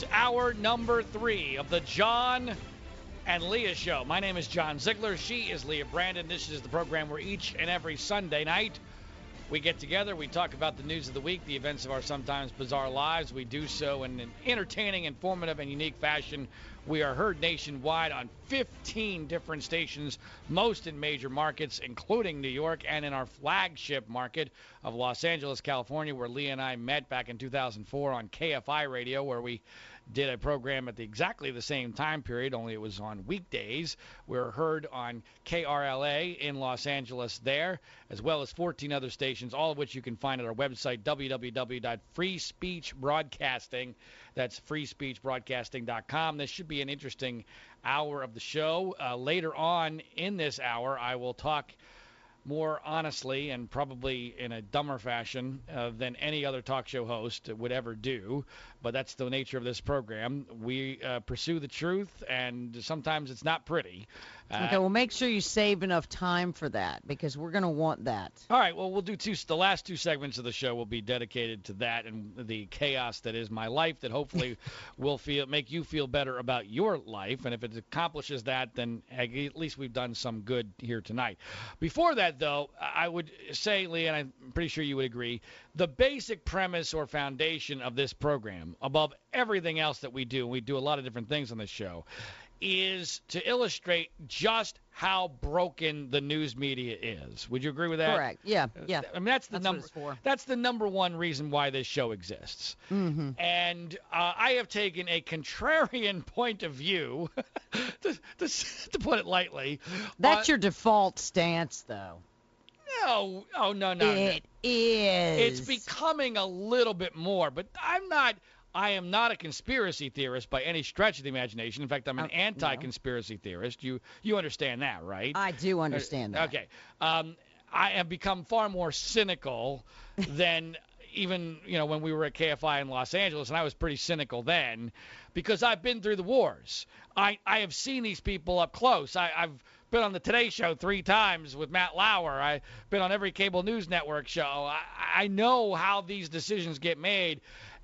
Is our number three of the John and Leah Show. My name is John Ziegler. She is Leah Brandon. This is the program where each and every Sunday night we get together, we talk about the news of the week, the events of our sometimes bizarre lives. We do so in an entertaining, informative, and unique fashion. We are heard nationwide on 15 different stations, most in major markets, including New York, and in our flagship market of Los Angeles, California, where Lee and I met back in 2004 on KFI Radio, where we did a program at the, exactly the same time period, only it was on weekdays. We were heard on KRLA in Los Angeles there, as well as 14 other stations, all of which you can find at our website, www.freespeechbroadcasting. That's freespeechbroadcasting.com. This should be an interesting hour of the show. Uh, later on in this hour, I will talk more honestly and probably in a dumber fashion uh, than any other talk show host would ever do. But that's the nature of this program. We uh, pursue the truth, and sometimes it's not pretty. Uh, Okay, well, make sure you save enough time for that because we're going to want that. All right. Well, we'll do two. The last two segments of the show will be dedicated to that and the chaos that is my life. That hopefully will feel make you feel better about your life. And if it accomplishes that, then at least we've done some good here tonight. Before that, though, I would say, Lee, and I'm pretty sure you would agree, the basic premise or foundation of this program, above everything else that we do, and we do a lot of different things on this show, is to illustrate just how broken the news media is. Would you agree with that? Correct. Yeah, yeah. I mean, that's the That's number. That's the number one reason why this show exists. Mm-hmm. And uh, I have taken a contrarian point of view, to, to, to put it lightly. That's on- your default stance, though. no, oh no, no, no. It is. It's becoming a little bit more, but I'm not. I am not a conspiracy theorist by any stretch of the imagination. In fact, I'm an Uh, anti-conspiracy theorist. You you understand that, right? I do understand that. Okay. Um, I have become far more cynical than even you know when we were at KFI in Los Angeles, and I was pretty cynical then because I've been through the wars. I I have seen these people up close. I, I've been on the Today Show three times with Matt Lauer. I've been on every cable news network show. I, I know how these decisions get made,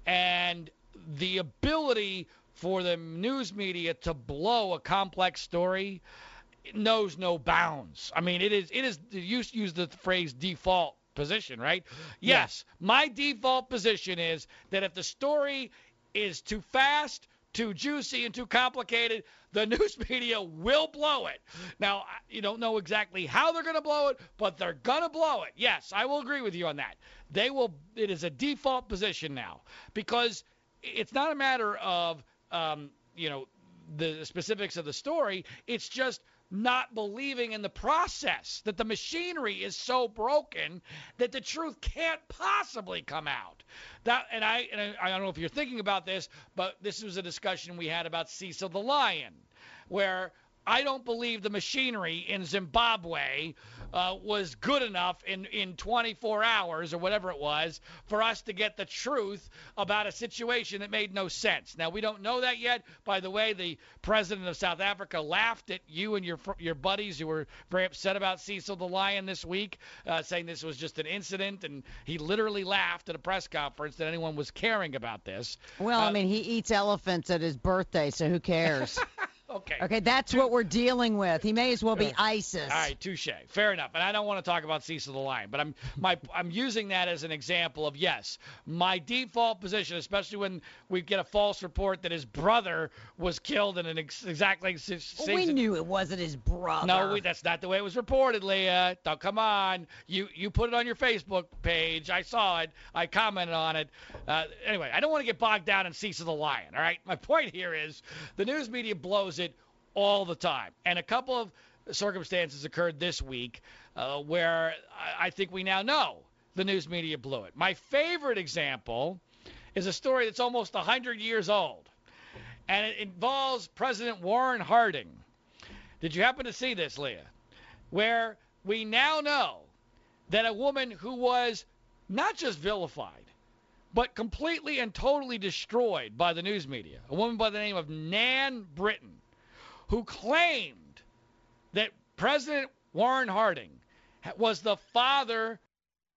and the ability for the news media to blow a complex story knows no bounds. I mean, it is it is you use use the phrase default position, right? Yes, my default position is that if the story is too fast, too juicy, and too complicated, the news media will blow it. Now, you don't know exactly how they're going to blow it, but they're going to blow it. Yes, I will agree with you on that. They will. It is a default position now because it's not a matter of um, you know the specifics of the story. It's just not believing in the process that the machinery is so broken that the truth can't possibly come out. That and I and I, I don't know if you're thinking about this, but this was a discussion we had about Cecil the lion, where I don't believe the machinery in Zimbabwe uh, was good enough in, in 24 hours or whatever it was for us to get the truth about a situation that made no sense. Now we don't know that yet. By the way, the president of South Africa laughed at you and your your buddies who were very upset about Cecil the lion this week, uh, saying this was just an incident, and he literally laughed at a press conference that anyone was caring about this. Well, I Uh, mean, he eats elephants at his birthday, so who cares? Okay. okay, that's what we're dealing with. He may as well be ISIS. All right, touche. Fair enough. And I don't want to talk about Cecil the Lion, but I'm my I'm using that as an example of yes, my default position, especially when we get a false report that his brother was killed in an ex- exactly Well, same we knew it wasn't his brother. No, we, that's not the way it was reported, Leah. Don't come on. You you put it on your Facebook page. I saw it. I commented on it. Uh, anyway, I don't want to get bogged down in Cecil the Lion. All right. My point here is the news media blows it all the time, and a couple of circumstances occurred this week uh, where I, think we now know the news media blew it. My favorite example is a story that's almost 100 years old, and it involves President Warren Harding. Did you happen to see this, Leah? Where we now know that a woman who was not just vilified, but completely and totally destroyed by the news media, a woman by the name of Nan Britton, who claimed that President Warren Harding was the father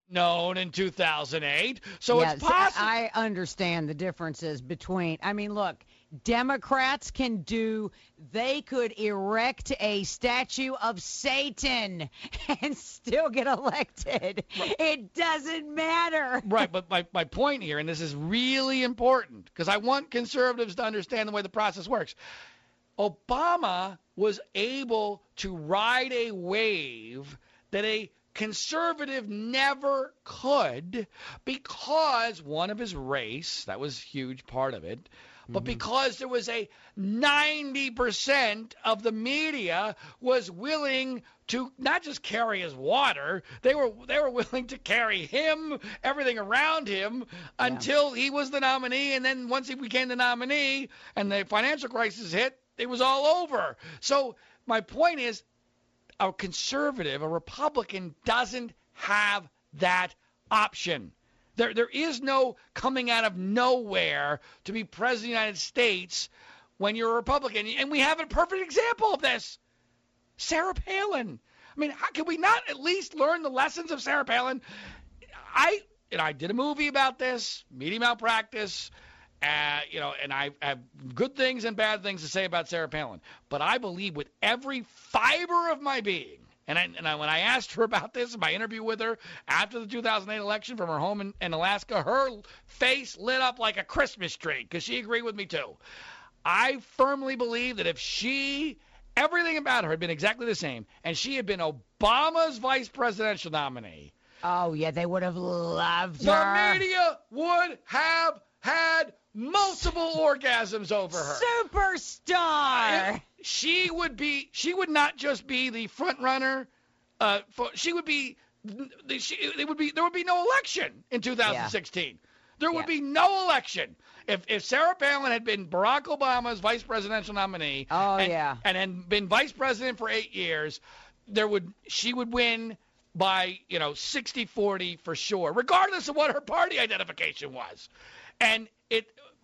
known in 2008. So yes, it's possible. I understand the differences between. I mean, look, Democrats can do. They could erect a statue of Satan and still get elected. Right. It doesn't matter. Right, but my, my point here, and this is really important because I want conservatives to understand the way the process works. Obama was able to ride a wave that a conservative never could because one of his race, that was a huge part of it, but mm-hmm. because there was a 90% of the media was willing to not just carry his water, they were they were willing to carry him, everything around him until he was the nominee and then once he became the nominee and the financial crisis hit, it was all over. So my point is a conservative, a Republican doesn't have that option. There, there is no coming out of nowhere to be president of the United States when you're a Republican. And we have a perfect example of this. Sarah Palin. I mean, how can we not at least learn the lessons of Sarah Palin? I and I did a movie about this, media malpractice, uh, you know, and I have good things and bad things to say about Sarah Palin. But I believe with every fiber of my being and, I, and I, when I asked her about this in my interview with her after the 2008 election from her home in, in Alaska, her face lit up like a Christmas tree because she agreed with me too. I firmly believe that if she, everything about her had been exactly the same, and she had been Obama's vice presidential nominee, Oh yeah, they would have loved the her. media would have had multiple orgasms over her. Superstar. she would be she would not just be the front runner uh for, she would be she, it would be there would be no election in 2016 there would Yeah. be no election if if Sarah Palin had been Barack Obama's vice presidential nominee Oh, and, yeah. and had been vice president for 8 years there would she would win by you know 60-40 for sure regardless of what her party identification was and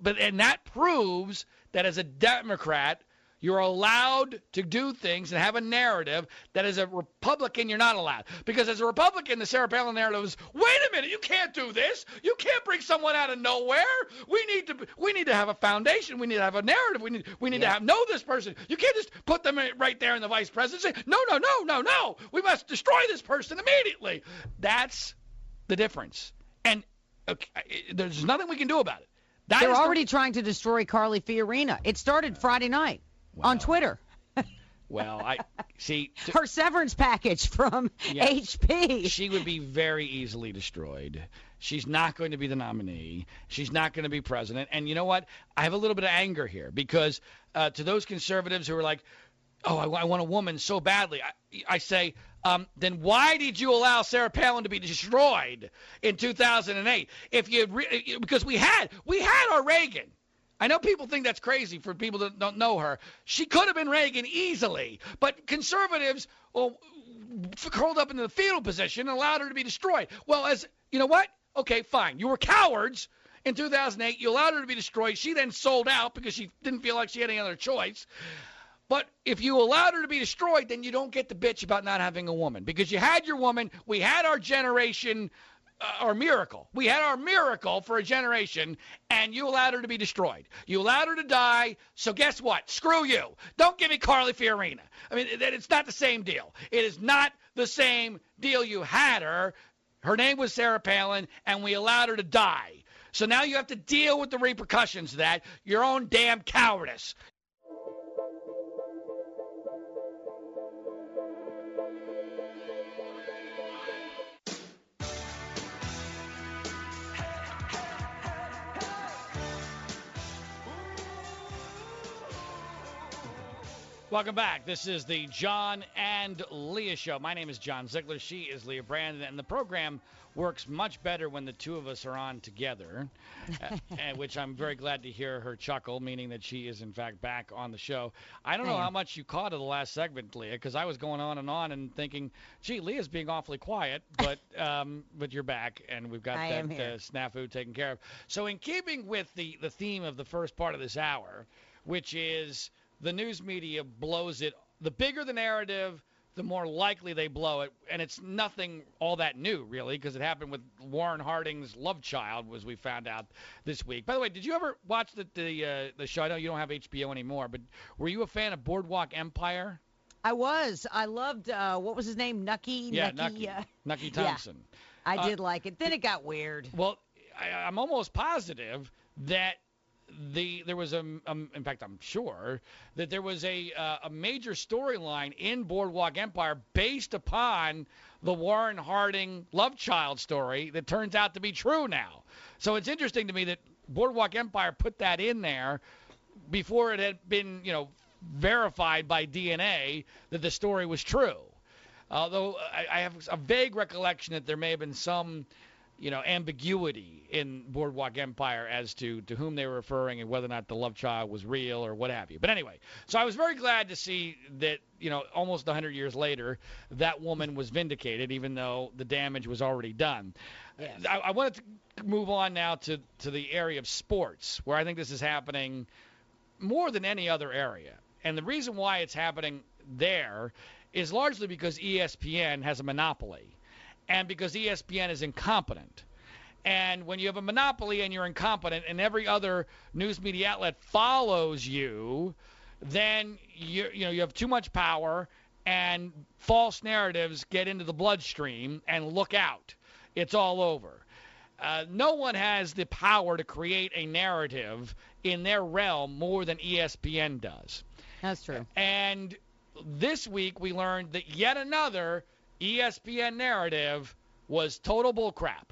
but and that proves that as a democrat you're allowed to do things and have a narrative that as a Republican you're not allowed. Because as a Republican, the Sarah Palin narrative is, wait a minute, you can't do this. You can't bring someone out of nowhere. We need to we need to have a foundation. We need to have a narrative. We need we need to have know this person. You can't just put them right there in the vice presidency. No, no, no, no, no. We must destroy this person immediately. That's the difference. And okay, there's nothing we can do about it. That They're is the- already trying to destroy Carly Fiorina. It started Friday night on Twitter. well, I see. Her severance package from Yeah. HP. she would be very easily destroyed. She's not going to be the nominee. She's not going to be president. And you know what? I have a little bit of anger here because uh, to those conservatives who are like, "Oh, I, I want a woman so badly," I, I say, um, then why did you allow Sarah Palin to be destroyed in 2008? If you re- because we had we had our Reagan. I know people think that's crazy for people that don't know her. She could have been Reagan easily, but conservatives well, curled up into the fetal position and allowed her to be destroyed. Well, as you know what? Okay, fine. You were cowards in 2008. You allowed her to be destroyed. She then sold out because she didn't feel like she had any other choice. But if you allowed her to be destroyed, then you don't get the bitch about not having a woman because you had your woman. We had our generation, uh, our miracle. We had our miracle for a generation, and you allowed her to be destroyed. You allowed her to die. So guess what? Screw you. Don't give me Carly Fiorina. I mean, it's not the same deal. It is not the same deal. You had her. Her name was Sarah Palin, and we allowed her to die. So now you have to deal with the repercussions of that. Your own damn cowardice. Welcome back. This is the John and Leah Show. My name is John Ziegler. She is Leah Brandon, and the program works much better when the two of us are on together, uh, and which I'm very glad to hear her chuckle, meaning that she is in fact back on the show. I don't know how much you caught of the last segment, Leah, because I was going on and on and thinking, gee, Leah's being awfully quiet, but um, but you're back, and we've got I that. Uh, snafu taken care of. So in keeping with the the theme of the first part of this hour, which is the news media blows it. The bigger the narrative, the more likely they blow it. And it's nothing all that new, really, because it happened with Warren Harding's love child, as we found out this week. By the way, did you ever watch the the, uh, the show? I know you don't have HBO anymore, but were you a fan of Boardwalk Empire? I was. I loved. Uh, what was his name? Nucky. Yeah, Nucky. Nucky. Uh, Nucky Thompson. I Uh, did like it. Then it got weird. Well, I, I'm almost positive that the there was a um, in fact I'm sure that there was a uh, a major storyline in Boardwalk Empire based upon the Warren Harding love child story that turns out to be true now. So it's interesting to me that Boardwalk Empire put that in there before it had been you know verified by DNA that the story was true. Although I, I have a vague recollection that there may have been some you know, ambiguity in Boardwalk Empire as to to whom they were referring and whether or not the love child was real or what have you. But anyway, so I was very glad to see that, you know, almost 100 years later, that woman was vindicated, even though the damage was already done. Yes. I, I wanted to move on now to to the area of sports, where I think this is happening more than any other area. And the reason why it's happening there is largely because ESPN has a monopoly and because ESPN is incompetent. And when you have a monopoly and you're incompetent and every other news media outlet follows you, then you you know you have too much power and false narratives get into the bloodstream and look out. It's all over. Uh, no one has the power to create a narrative in their realm more than ESPN does. That's true. And this week we learned that yet another ESPN narrative was total bullcrap.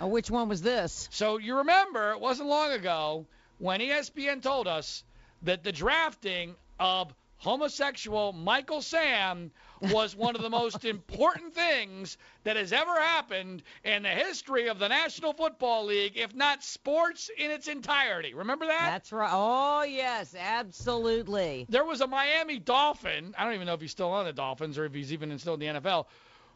Oh, which one was this? So you remember it wasn't long ago when ESPN told us that the drafting of homosexual Michael Sam was one of the most important things that has ever happened in the history of the National Football League, if not sports in its entirety. Remember that? That's right. Oh, yes, absolutely. there was a Miami Dolphin. I don't even know if he's still on the Dolphins or if he's even still in the NFL,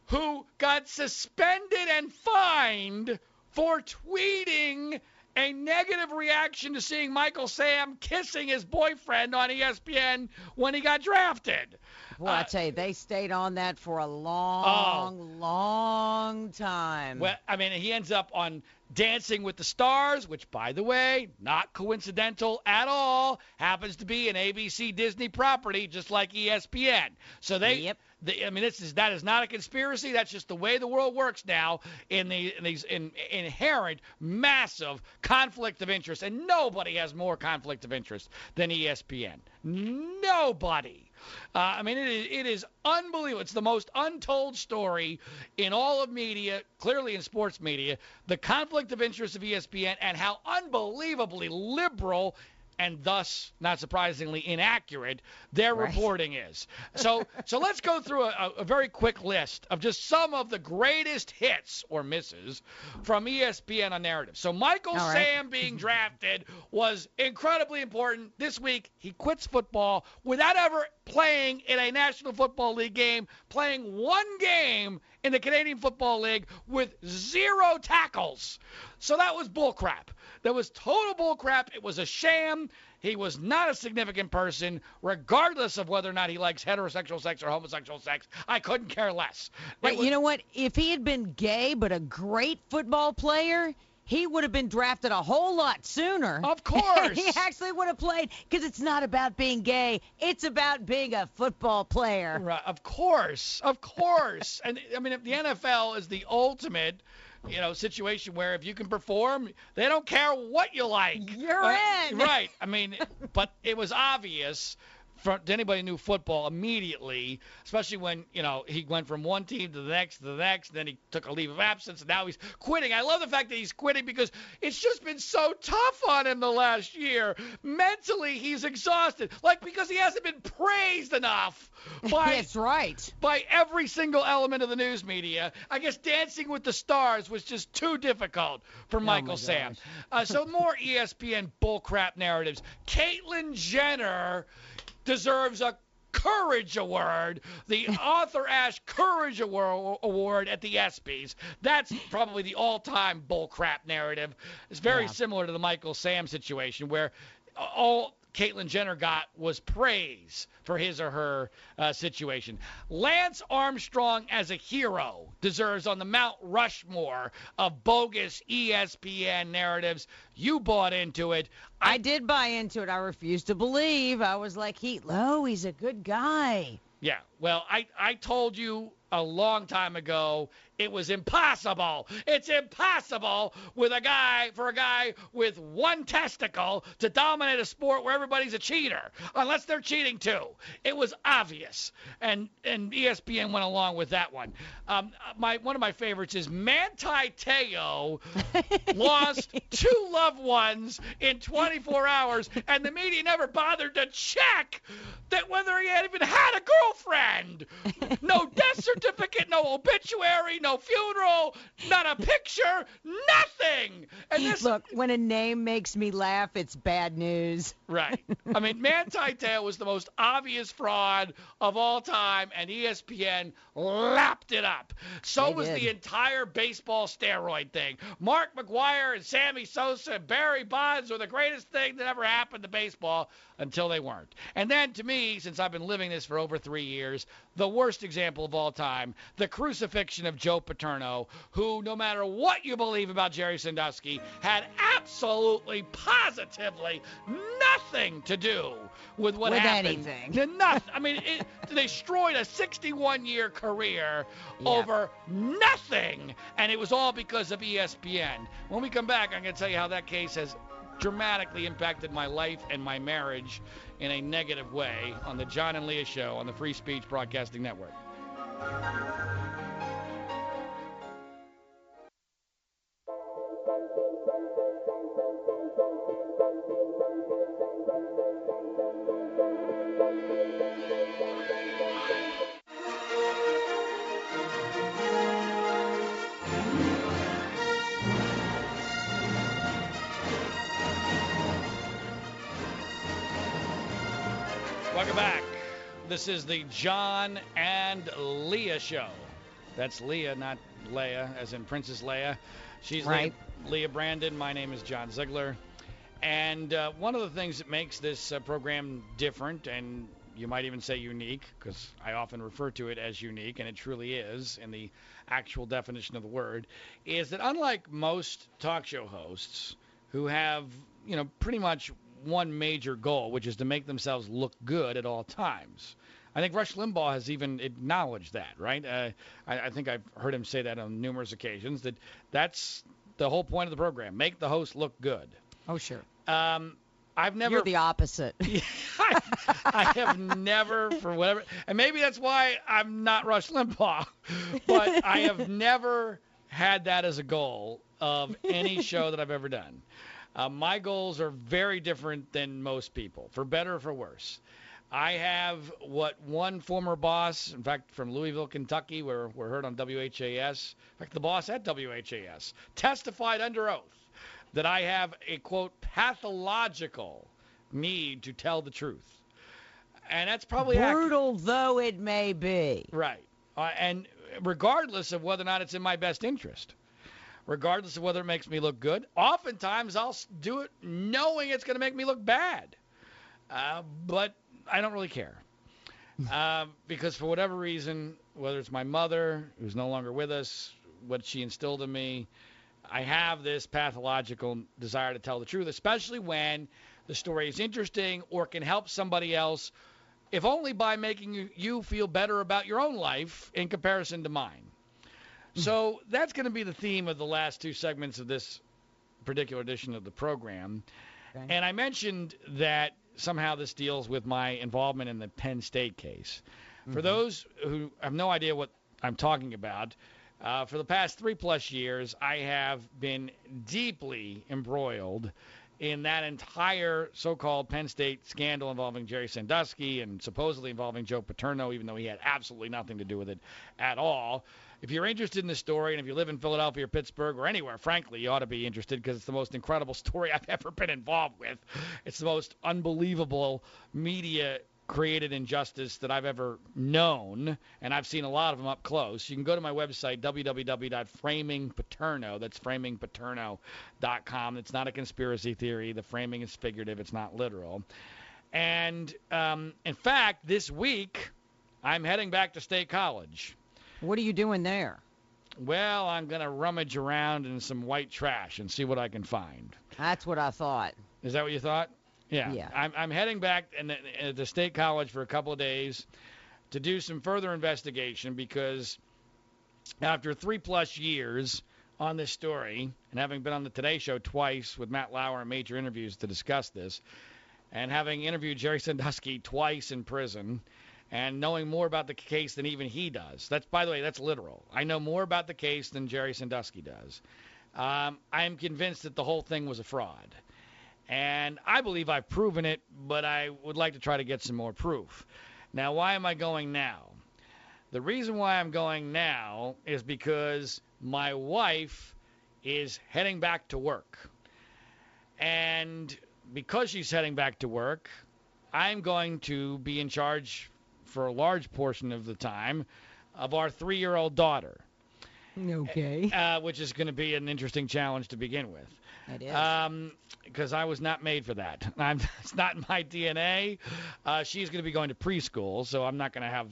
who got suspended and fined for tweeting a negative reaction to seeing Michael Sam kissing his boyfriend on ESPN when he got drafted. I Uh, tell you, they stayed on that for a long, long time. Well, I mean, he ends up on Dancing with the Stars, which, by the way, not coincidental at all, happens to be an ABC Disney property, just like ESPN. So they, Yep. The, I mean, this is that is not a conspiracy. That's just the way the world works now in the in these in, inherent massive conflict of interest, and nobody has more conflict of interest than ESPN. Nobody. Uh, I mean, it is, it is unbelievable. It's the most untold story in all of media, clearly in sports media, the conflict of interest of ESPN and how unbelievably liberal and thus, not surprisingly, inaccurate their Right. reporting is. So, so let's go through a, a very quick list of just some of the greatest hits or misses from ESPN on narrative. So, Michael All right. Sam being drafted was incredibly important. This week, he quits football without ever playing in a National Football League game, playing one game in the Canadian Football League with zero tackles. So that was bullcrap. That was total bullcrap. It was a sham. He was not a significant person, regardless of whether or not he likes heterosexual sex or homosexual sex. I couldn't care less. Right, was- you know what? If he had been gay but a great football player, he would have been drafted a whole lot sooner. Of course. he actually would have played because it's not about being gay. It's about being a football player. Right, of course, of course. and I mean, if the NFL is the ultimate, you know, situation where if you can perform, they don't care what you like. You're Uh, in. Right. I mean, but it was obvious for to anybody who knew football immediately, especially when you know he went from one team to the next to the next, then he took a leave of absence, and now he's quitting. I love the fact that he's quitting because it's just been so tough on him the last year. Mentally, he's exhausted, like because he hasn't been praised enough by That's right. by every single element of the news media. I guess Dancing with the Stars was just too difficult for Michael my Sam. Uh, so more ESPN bullcrap narratives. Caitlyn Jenner deserves a Courage Award, the Arthur Ashe Courage Award, at the ESPYS. That's probably the all-time bullcrap narrative. It's very Yeah. similar to the Michael Sam situation, where all Caitlyn Jenner got was praise for his or her uh, situation. Lance Armstrong, as a hero, deserves on the Mount Rushmore of bogus ESPN narratives. You bought into it. I did buy into it. I refused to believe. I was like, Heat Low, he's a good guy. Yeah. Well, I, I told you a long time ago it was impossible. It's impossible with a guy for a guy with one testicle to dominate a sport where everybody's a cheater, unless they're cheating too. It was obvious, and and ESPN went along with that one. Um, my one of my favorites is Manti Te'o lost two loved ones in 24 hours, and the media never bothered to check that whether he had even had a girlfriend. No death certificate, no obituary, no funeral, not a picture, nothing. And this Look, when a name makes me laugh, it's bad news. Right. I mean, Manti Te'o was the most obvious fraud of all time, and ESPN lapped it up. So They was did. the entire baseball steroid thing. Mark McGwire and Sammy Sosa and Barry Bonds were the greatest thing that ever happened to baseball until they weren't. And then, to me, since I've been living this for over three years, the worst example of all time, the crucifixion of Joe Paterno, who, no matter what you believe about Jerry Sandusky, had absolutely, positively nothing to do with what With happened. anything. Nothing. I mean, it, they destroyed a 61-year career Yeah. over nothing, and it was all because of ESPN. When we come back, I'm going to tell you how that case has dramatically impacted my life and my marriage in a negative way on the John and Leah Show on the Free Speech Broadcasting Network. This is the John and Leah Show. That's Leah, not Leia, as in Princess Leia. She's Right. Leah, Leah Brandon. My name is John Ziegler. And uh, one of the things that makes this uh, program different, and you might even say unique, because I often refer to it as unique, and it truly is in the actual definition of the word, is that unlike most talk show hosts who have, you know, pretty much one major goal, which is to make themselves look good at all times. I think Rush Limbaugh has even acknowledged that, right? Uh, I, I think I've heard him say that on numerous occasions. That that's the whole point of the program: make the host look good. Oh, sure. Um, I've never. You're the opposite. I, I have never, for whatever, and maybe that's why I'm not Rush Limbaugh, but I have never had that as a goal of any show that I've ever done. Uh, my goals are very different than most people, for better or for worse. I have what one former boss, in fact, from Louisville, Kentucky, where we're heard on WHAS, in fact, the boss at WHAS, testified under oath that I have a quote pathological need to tell the truth, and that's probably accurate. Brutal though it may be. Right. Uh, and regardless of whether or not it's in my best interest, regardless of whether it makes me look good, oftentimes I'll do it knowing it's going to make me look bad. Uh, but I don't really care. Um, because for whatever reason, whether it's my mother, who's no longer with us, what she instilled in me, I have this pathological desire to tell the truth, especially when the story is interesting or can help somebody else if only by making you feel better about your own life in comparison to mine. So that's going to be the theme of the last two segments of this particular edition of the program. Okay. And I mentioned that somehow this deals with my involvement in the Penn State case. For those who have no idea what I'm talking about, uh, for the past three plus years, I have been deeply embroiled in that entire so-called Penn State scandal involving Jerry Sandusky and supposedly involving Joe Paterno, even though he had absolutely nothing to do with it at all. If you're interested in the story, and if you live in Philadelphia or Pittsburgh or anywhere, frankly, you ought to be interested because it's the most incredible story I've ever been involved with. It's the most unbelievable media created injustice that I've ever known, and I've seen a lot of them up close. You can go to my website, www.framingpaterno. That's framingpaterno.com. It's not a conspiracy theory. The framing is figurative. It's not literal. And um, in fact, this week, I'm heading back to State College. What are you doing there? Well, I'm going to rummage around in some white trash and see what I can find. That's what I thought. Is that what you thought? Yeah. Yeah. I'm, I'm heading back the, the State College for a couple of days to do some further investigation because after three plus years on this story and having been on the Today Show twice with Matt Lauer in major interviews to discuss this, and having interviewed Jerry Sandusky twice in prison, and knowing more about the case than even he does. That's, by the way, that's literal. I know more about the case than Jerry Sandusky does. Um, I am convinced that the whole thing was a fraud. And I believe I've proven it, but I would like to try to get some more proof. Now, why am I going now? The reason why I'm going now is because my wife is heading back to work. And because she's heading back to work, I'm going to be in charge for a large portion of the time of our three year old daughter, Okay. uh, which is going to be an interesting challenge to begin with. It is. Um, because I was not made for that. I'm, it's not in my DNA. Uh, she's going to be going to preschool, so I'm not going to have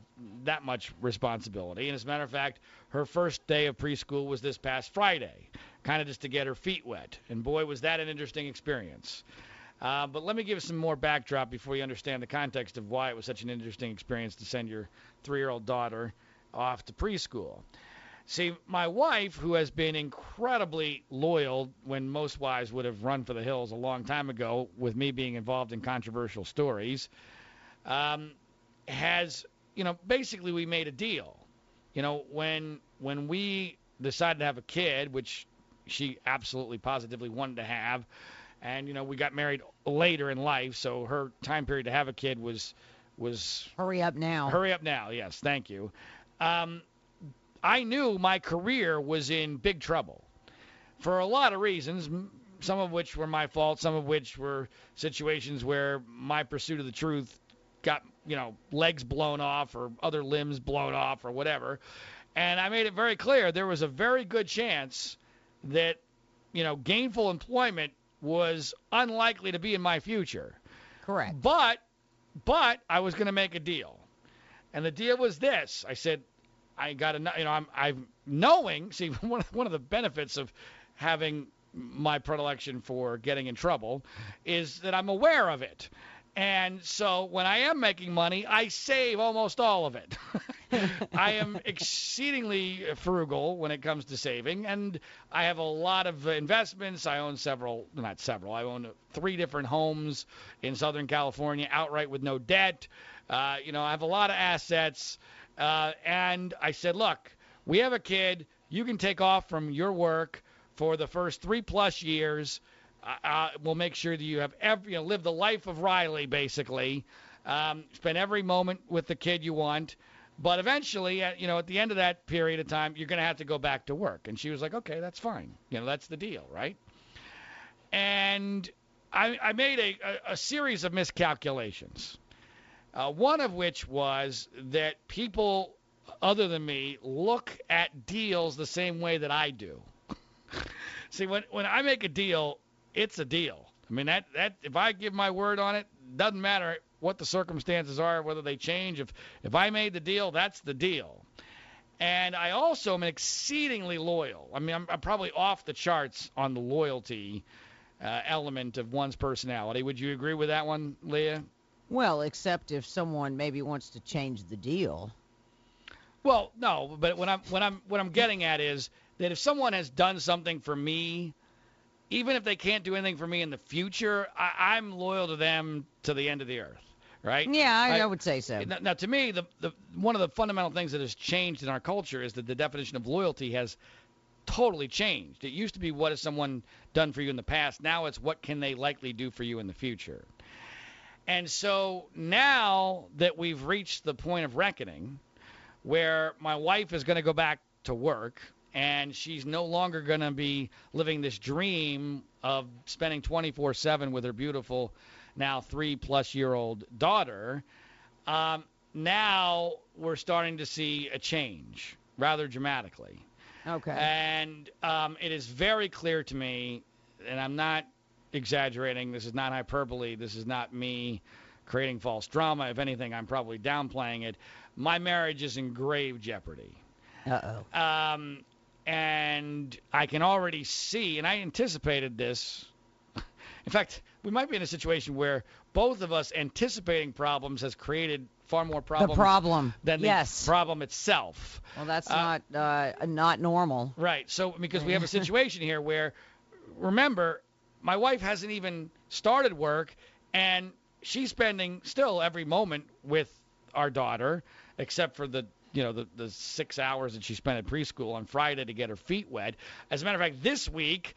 that much responsibility. And as a matter of fact, her first day of preschool was this past Friday, kind of just to get her feet wet. And boy, was that an interesting experience. Uh, but let me give some more backdrop before you understand the context of why it was such an interesting experience to send your three-year-old daughter off to preschool. See, my wife, who has been incredibly loyal when most wives would have run for the hills a long time ago, with me being involved in controversial stories, um, has, you know, basically we made a deal. You know, when when we decided to have a kid, which she absolutely positively wanted to have, and you know we got married later in life, so her time period to have a kid was was Hurry up now. Hurry up now. Yes, thank you. Um, I knew my career was in big trouble for a lot of reasons, some of which were my fault, some of which were situations where my pursuit of the truth got, you know, legs blown off or other limbs blown off or whatever. And I made it very clear there was a very good chance that, you know, gainful employment was unlikely to be in my future. Correct. But but I was going to make a deal, and the deal was this. I said, I got to you know I'm I'm knowing. See, one of, one of the benefits of having my predilection for getting in trouble is that I'm aware of it. And so when I am making money, I save almost all of it. I am exceedingly frugal when it comes to saving, and I have a lot of investments. I own several, not several, I own three different homes in Southern California outright with no debt. Uh, you know, I have a lot of assets. Uh, and I said, look, we have a kid. You can take off from your work for the first three plus years. Uh, uh, we'll make sure that you have every, you know, live the life of Riley, basically. Um, spend every moment with the kid you want. But eventually, you know, at the end of that period of time, you're going to have to go back to work. And she was like, okay, that's fine. You know, that's the deal, right? And I, I made a, a, a series of miscalculations. Uh, one of which was that people other than me look at deals the same way that I do. See, when when I make a deal, it's a deal. I mean that that if I give my word on it, doesn't matter what the circumstances are, whether they change. If if I made the deal, that's the deal. And I also am exceedingly loyal. I mean, I'm, I'm probably off the charts on the loyalty uh, element of one's personality. Would you agree with that one, Leah? Well, except if someone maybe wants to change the deal. Well, no, but what I'm what I'm what I'm getting at is that if someone has done something for me, even if they can't do anything for me in the future, I, I'm loyal to them to the end of the earth, right? Yeah, I, I- would say so. Now, now, to me, the, the one of the fundamental things that has changed in our culture is that the definition of loyalty has totally changed. It used to be what has someone done for you in the past. Now it's what can they likely do for you in the future. And so now that we've reached the point of reckoning, where my wife is going to go back to work and she's no longer going to be living this dream of spending 24/7 with her beautiful now 3 plus year old daughter um, now we're starting to see a change rather dramatically Okay. and um, it is very clear to me, and I'm not exaggerating. This is not hyperbole. This is not me creating false drama. If anything, I'm probably downplaying it. My marriage is in grave jeopardy. Uh-oh. Um, and I can already see, and I anticipated this. In fact, we might be in a situation where both of us anticipating problems has created far more problems The problem. than the yes. problem itself. well, that's Uh, not uh, not normal. Right. So because we have a situation here where, remember, my wife hasn't even started work, and she's spending still every moment with our daughter, except for the you know the the six hours that she spent at preschool on Friday to get her feet wet. As a matter of fact, this week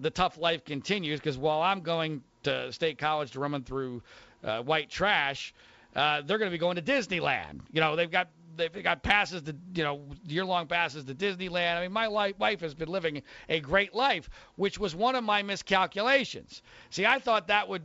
the tough life continues because while I'm going to state college to run through uh, white trash, uh, they're going to be going to Disneyland. You know, they've got they've got passes to you know year-long passes to Disneyland. I mean, my life, wife has been living a great life, which was one of my miscalculations. See, I thought that would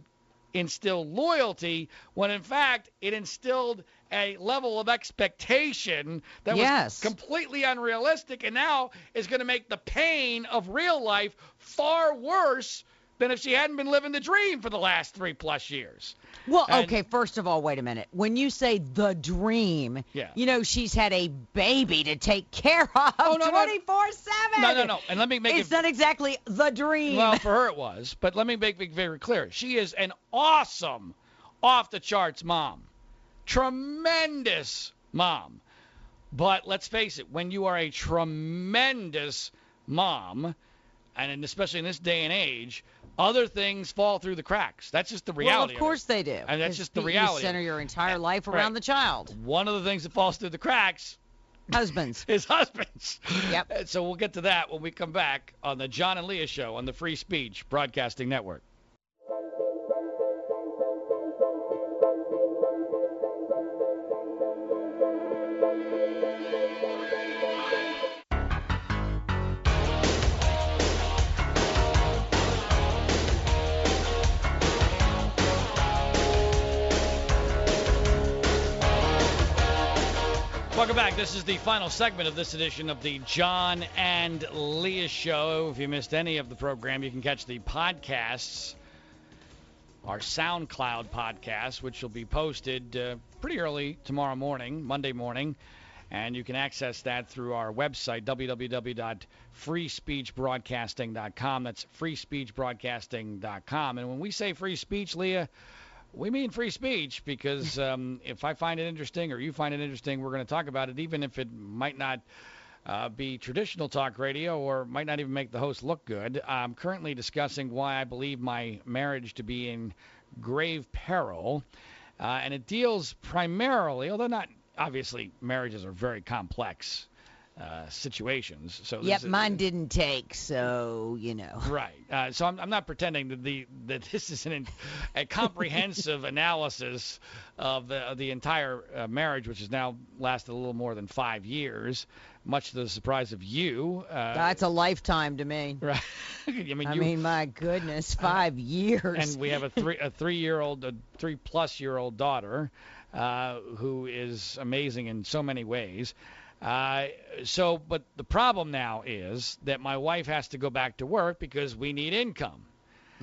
instill loyalty when in fact it instilled a level of expectation that Yes. was completely unrealistic and now is going to make the pain of real life far worse than if she hadn't been living the dream for the last three plus years. Well, And- okay, first of all, wait a minute. When you say the dream, Yeah. you know she's had a baby to take care of Oh, no, no. 24/7. No, no, no. And let me make It's it not exactly the dream. Well, for her it was, but let me make it very clear. She is an awesome, off the charts mom. Tremendous mom. But let's face it, when you are a tremendous mom, and especially in this day and age, other things fall through the cracks. That's just the reality. well, of course they do. And that's just the you reality. center your entire eh, life Right. around the child. One of the things that falls through the cracks Husbands. is husbands. Yep. So we'll get to that when we come back on the John and Leah Show on the Free Speech Broadcasting Network. Welcome back. This is the final segment of this edition of the John and Leah Show. If you missed any of the program, you can catch the podcasts, our SoundCloud podcast, which will be posted uh, pretty early tomorrow morning, Monday morning. And you can access that through our website, www.freespeechbroadcasting.com. That's freespeechbroadcasting.com. And when we say free speech, Leah, we mean free speech because um, if I find it interesting or you find it interesting, we're going to talk about it, even if it might not uh, be traditional talk radio or might not even make the host look good. I'm currently discussing why I believe my marriage to be in grave peril, uh, and it deals primarily, although not obviously, marriages are very complex uh, situations. So Yep, is- mine didn't take, so you know. Right. Uh, so I'm, I'm not pretending that the that this is an, a comprehensive analysis of the, of the entire uh, marriage, which has now lasted a little more than five years, much to the surprise of you. Uh, That's a lifetime to me. right. I mean, I you, mean, my goodness, five years. and we have a three a three year old a three plus year old daughter uh, who is amazing in so many ways. Uh, so, but the problem now is that my wife has to go back to work because we need income.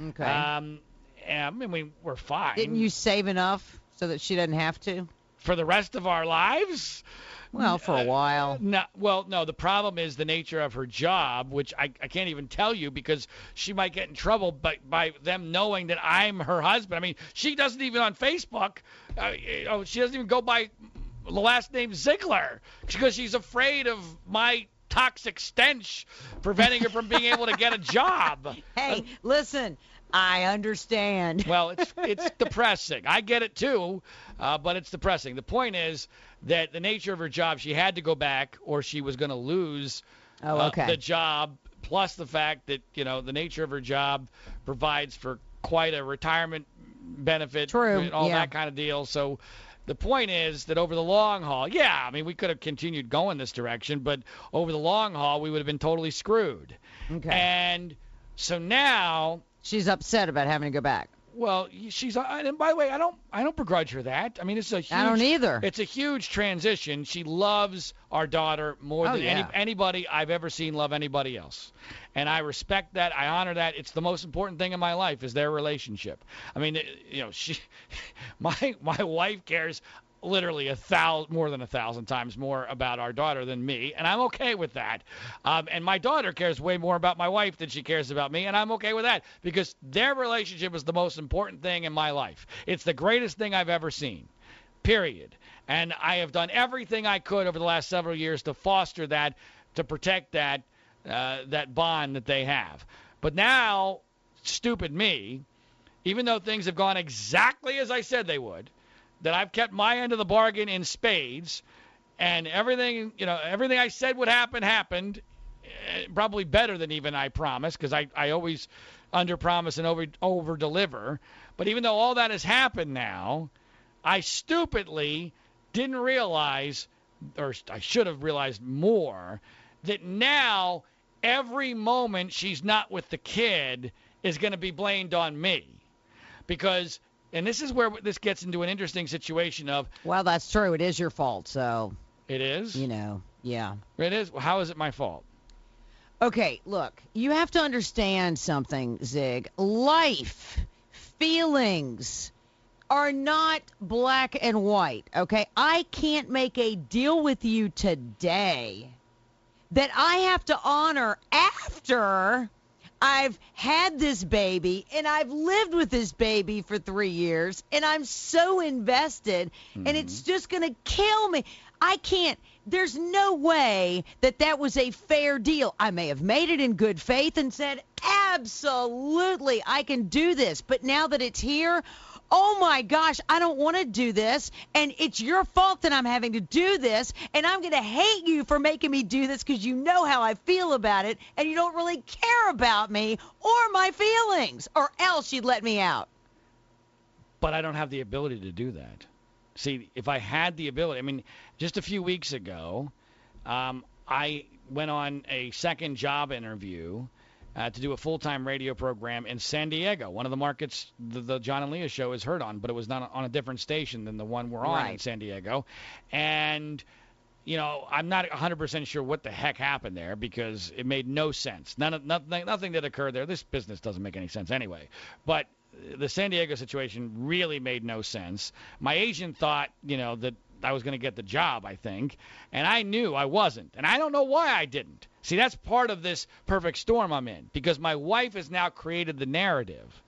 okay. Um, and, I mean, we, we're fine. Didn't you save enough so that she doesn't have to? for the rest of our lives? Well, for a while. No, well, no. The problem is the nature of her job, which I, I can't even tell you because she might get in trouble by by them knowing that I'm her husband. I mean, she doesn't even on Facebook. Uh, you know, she doesn't even go by the last name Ziegler because she's afraid of my toxic stench preventing her from being able to get a job. Hey, listen, I understand. Well, it's it's depressing. I get it too, uh, but it's depressing. The point is that the nature of her job, she had to go back, or she was going to lose Oh, uh, the job. Plus the fact that you know the nature of her job provides for quite a retirement benefit, True, and all yeah. that kind of deal. So. The point is that over the long haul, yeah, I mean, we could have continued going this direction, but over the long haul, we would have been totally screwed. Okay. And so now She's upset about having to go back. Well, she's. uh, And by the way, I don't. I don't begrudge her that. I mean, it's a huge. I don't either. It's a huge transition. She loves our daughter more Oh, than any, anybody I've ever seen love anybody else, and I respect that. I honor that. It's the most important thing in my life is their relationship. I mean, you know, she, my my wife cares literally a thousand more than a thousand times more about our daughter than me and i'm okay with that. Um, and my daughter cares way more about my wife than she cares about me and i'm okay with that because their relationship is the most important thing in my life. It's the greatest thing i've ever seen period. And i have done everything i could over the last several years to foster that to protect that uh, that bond that they have. But now stupid me even though things have gone exactly as i said they would that I've kept my end of the bargain in spades, and everything you know everything I said would happen happened, eh, probably better than even I promised because I I always under promise and over over deliver. But even though all that has happened now, I stupidly didn't realize, or I should have realized more, that now every moment she's not with the kid is going to be blamed on me because and this is where this gets into an interesting situation of Well, that's true. It is your fault. So, it is you know, yeah. it is how is it my fault Okay, look, you have to understand something, Zig. Life, feelings are not black and white, okay? I can't make a deal with you today that I have to honor after I've had this baby and I've lived with this baby for three years and I'm so invested and it's mm-hmm. just going to kill me. I can't. There's no way that that was a fair deal. I may have made it in good faith and said, absolutely, I can do this. But now that it's here, oh my gosh, I don't want to do this. And it's your fault that I'm having to do this. And I'm going to hate you for making me do this because you know how I feel about it. And you don't really care about me or my feelings. Or else you'd let me out. but I don't have the ability to do that. See, if I had the ability, I mean, just a few weeks ago, um, I went on a second job interview uh, to do a full-time radio program in San Diego, one of the markets the, the John and Leah show is heard on, but it was not on a different station than the one we're on in San Diego, and you know, I'm not 100% sure what the heck happened there because it made no sense. None of nothing, nothing that occurred there. This business doesn't make any sense anyway. But the San Diego situation really made no sense. My agent thought, you know, that I was going to get the job, I think, and I knew I wasn't. And I don't know why I didn't. See, that's part of this perfect storm I'm in because my wife has now created the narrative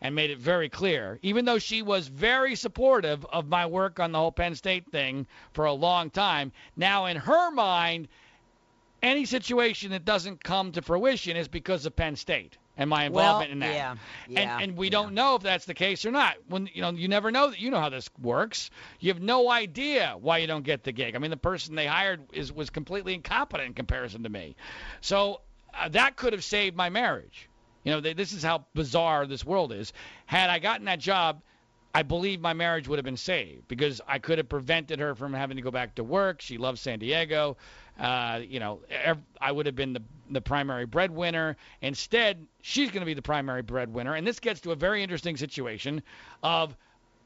and made it very clear, even though she was very supportive of my work on the whole Penn State thing for a long time. Now, in her mind, any situation that doesn't come to fruition is because of Penn State and my involvement well, in that. Yeah. yeah and and we yeah. don't know if that's the case or not. When you know, you never know that you know how this works. You have no idea why you don't get the gig. I mean, the person they hired is was completely incompetent in comparison to me. So uh, that could have saved my marriage. You know, they, this is how bizarre this world is. Had I gotten that job, I believe my marriage would have been saved because I could have prevented her from having to go back to work. She loves San Diego. Uh, you know, I would have been the the primary breadwinner. Instead, she's going to be the primary breadwinner, and this gets to a very interesting situation of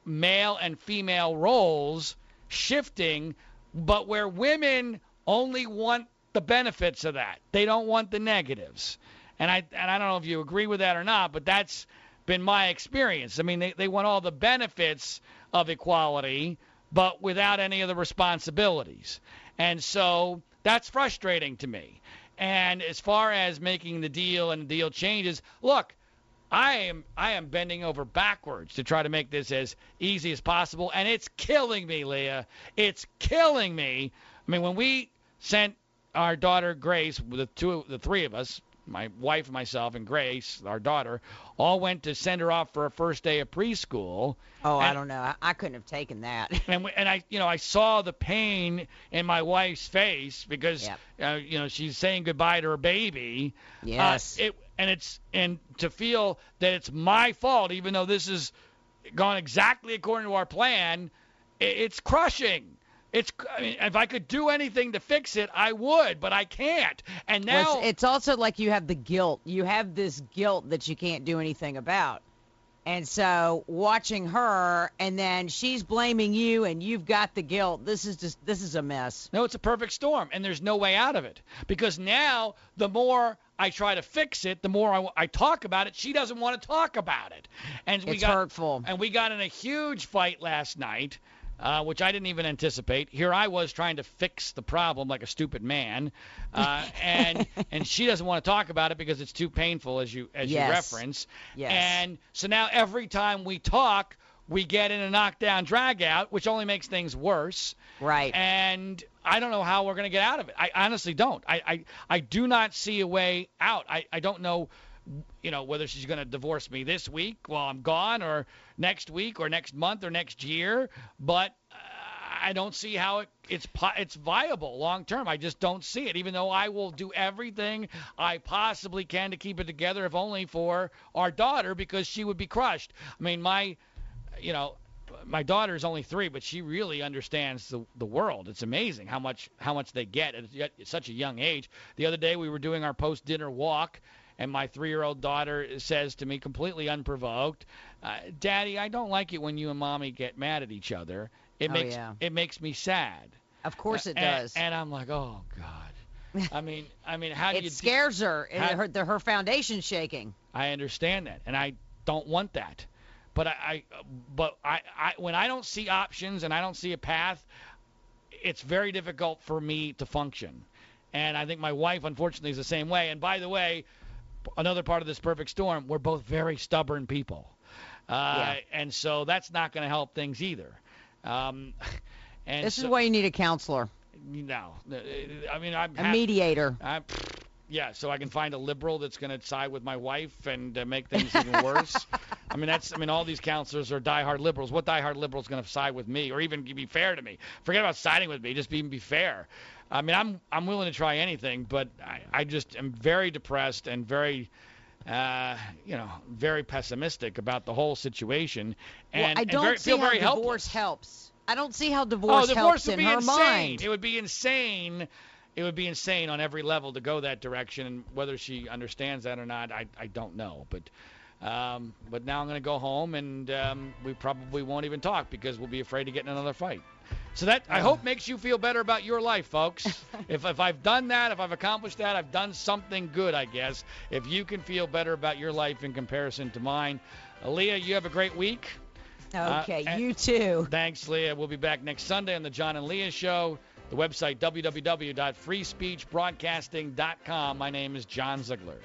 male and female roles shifting, but where women only want the benefits of that. They don't want the negatives. And I and I don't know if you agree with that or not, but that's been my experience. I mean, they, they want all the benefits of equality, but without any of the responsibilities. And so that's frustrating to me. And as far as making the deal and the deal changes, look, I am I am bending over backwards to try to make this as easy as possible, and it's killing me, Leah. It's killing me. I mean, when we sent our daughter Grace, the two, the three of us, my wife, myself, and Grace, our daughter, all went to send her off for her first day of preschool. Oh, I don't know. I, I couldn't have taken that. and we- and I you know I saw the pain in my wife's face because Yep. uh, you know she's saying goodbye to her baby. Yes. Uh, it and it's and to feel that it's my fault even though this has gone exactly according to our plan, i it's crushing. It's I mean, if I could do anything to fix it, I would, but I can't. And now Well, it's, it's also like you have the guilt. You have this guilt that you can't do anything about. And so watching her, and then she's blaming you, and you've got the guilt. This is just this is a mess. No, it's a perfect storm, and there's no way out of it because now the more I try to fix it, the more I, I talk about it. She doesn't want to talk about it, and we It's got hurtful. and we got in a huge fight last night. Uh, which I didn't even anticipate. Here I was trying to fix the problem like a stupid man, uh, and and she doesn't want to talk about it because it's too painful, as you as Yes. you reference. Yes. And so now every time we talk, we get in a knockdown drag out, which only makes things worse. Right. And I don't know how we're going to get out of it. I honestly don't. I, I, I do not see a way out. I, I don't know, you know, whether she's going to divorce me this week while I'm gone or next week or next month or next year. But uh, I don't see how it, it's it's viable long term. I just don't see it. Even though I will do everything I possibly can to keep it together, if only for our daughter, because she would be crushed. I mean, my, you know, my daughter's only three, but she really understands the the world. It's amazing how much how much they get at at such a young age. The other day we were doing our post dinner walk, and my three year old daughter says to me completely unprovoked, uh, "Daddy, I don't like it when you and mommy get mad at each other. It Oh, makes yeah. it makes me sad." Of course it And- does. And, I'm like, "Oh God." I mean, I mean, how do you? it de- scares her. It- how- her, the, her foundation's shaking. I understand that, and I don't want that. But I, I but I, I, when I don't see options and I don't see a path, it's very difficult for me to function. And I think my wife, unfortunately, is the same way. And by the way, another part of this perfect storm, we're both very stubborn people, uh, Yeah. and so that's not going to help things either. Um, and This so, is why you need a counselor, no, I mean I'm a hap- mediator. I, yeah, so I can find a liberal that's going to side with my wife and uh, make things even worse. I mean, that's. I mean, all these counselors are diehard liberals. What diehard liberal is going to side with me, or even be fair to me? Forget about siding with me. Just be, even be fair. I mean, I'm I'm willing to try anything, but I, I just am very depressed and very, uh, you know, very pessimistic about the whole situation. And, well, I don't very, see feel how very divorce helpless. helps. I don't see how divorce, Oh, divorce, helps would in be her insane. mind. It would be insane. It would be insane on every level to go that direction. And whether she understands that or not, I, I don't know. But um, but now I'm going to go home and um, we probably won't even talk because we'll be afraid to get in another fight. So that I hope makes you feel better about your life, folks. if if I've done that, if I've accomplished that, I've done something good, I guess. If you can feel better about your life in comparison to mine, Leah, you have a great week. Uh, okay, and- you too. Thanks, Leah. We'll be back next Sunday on the John and Leah Show. The website, www.freespeechbroadcasting.com. My name is John Ziegler.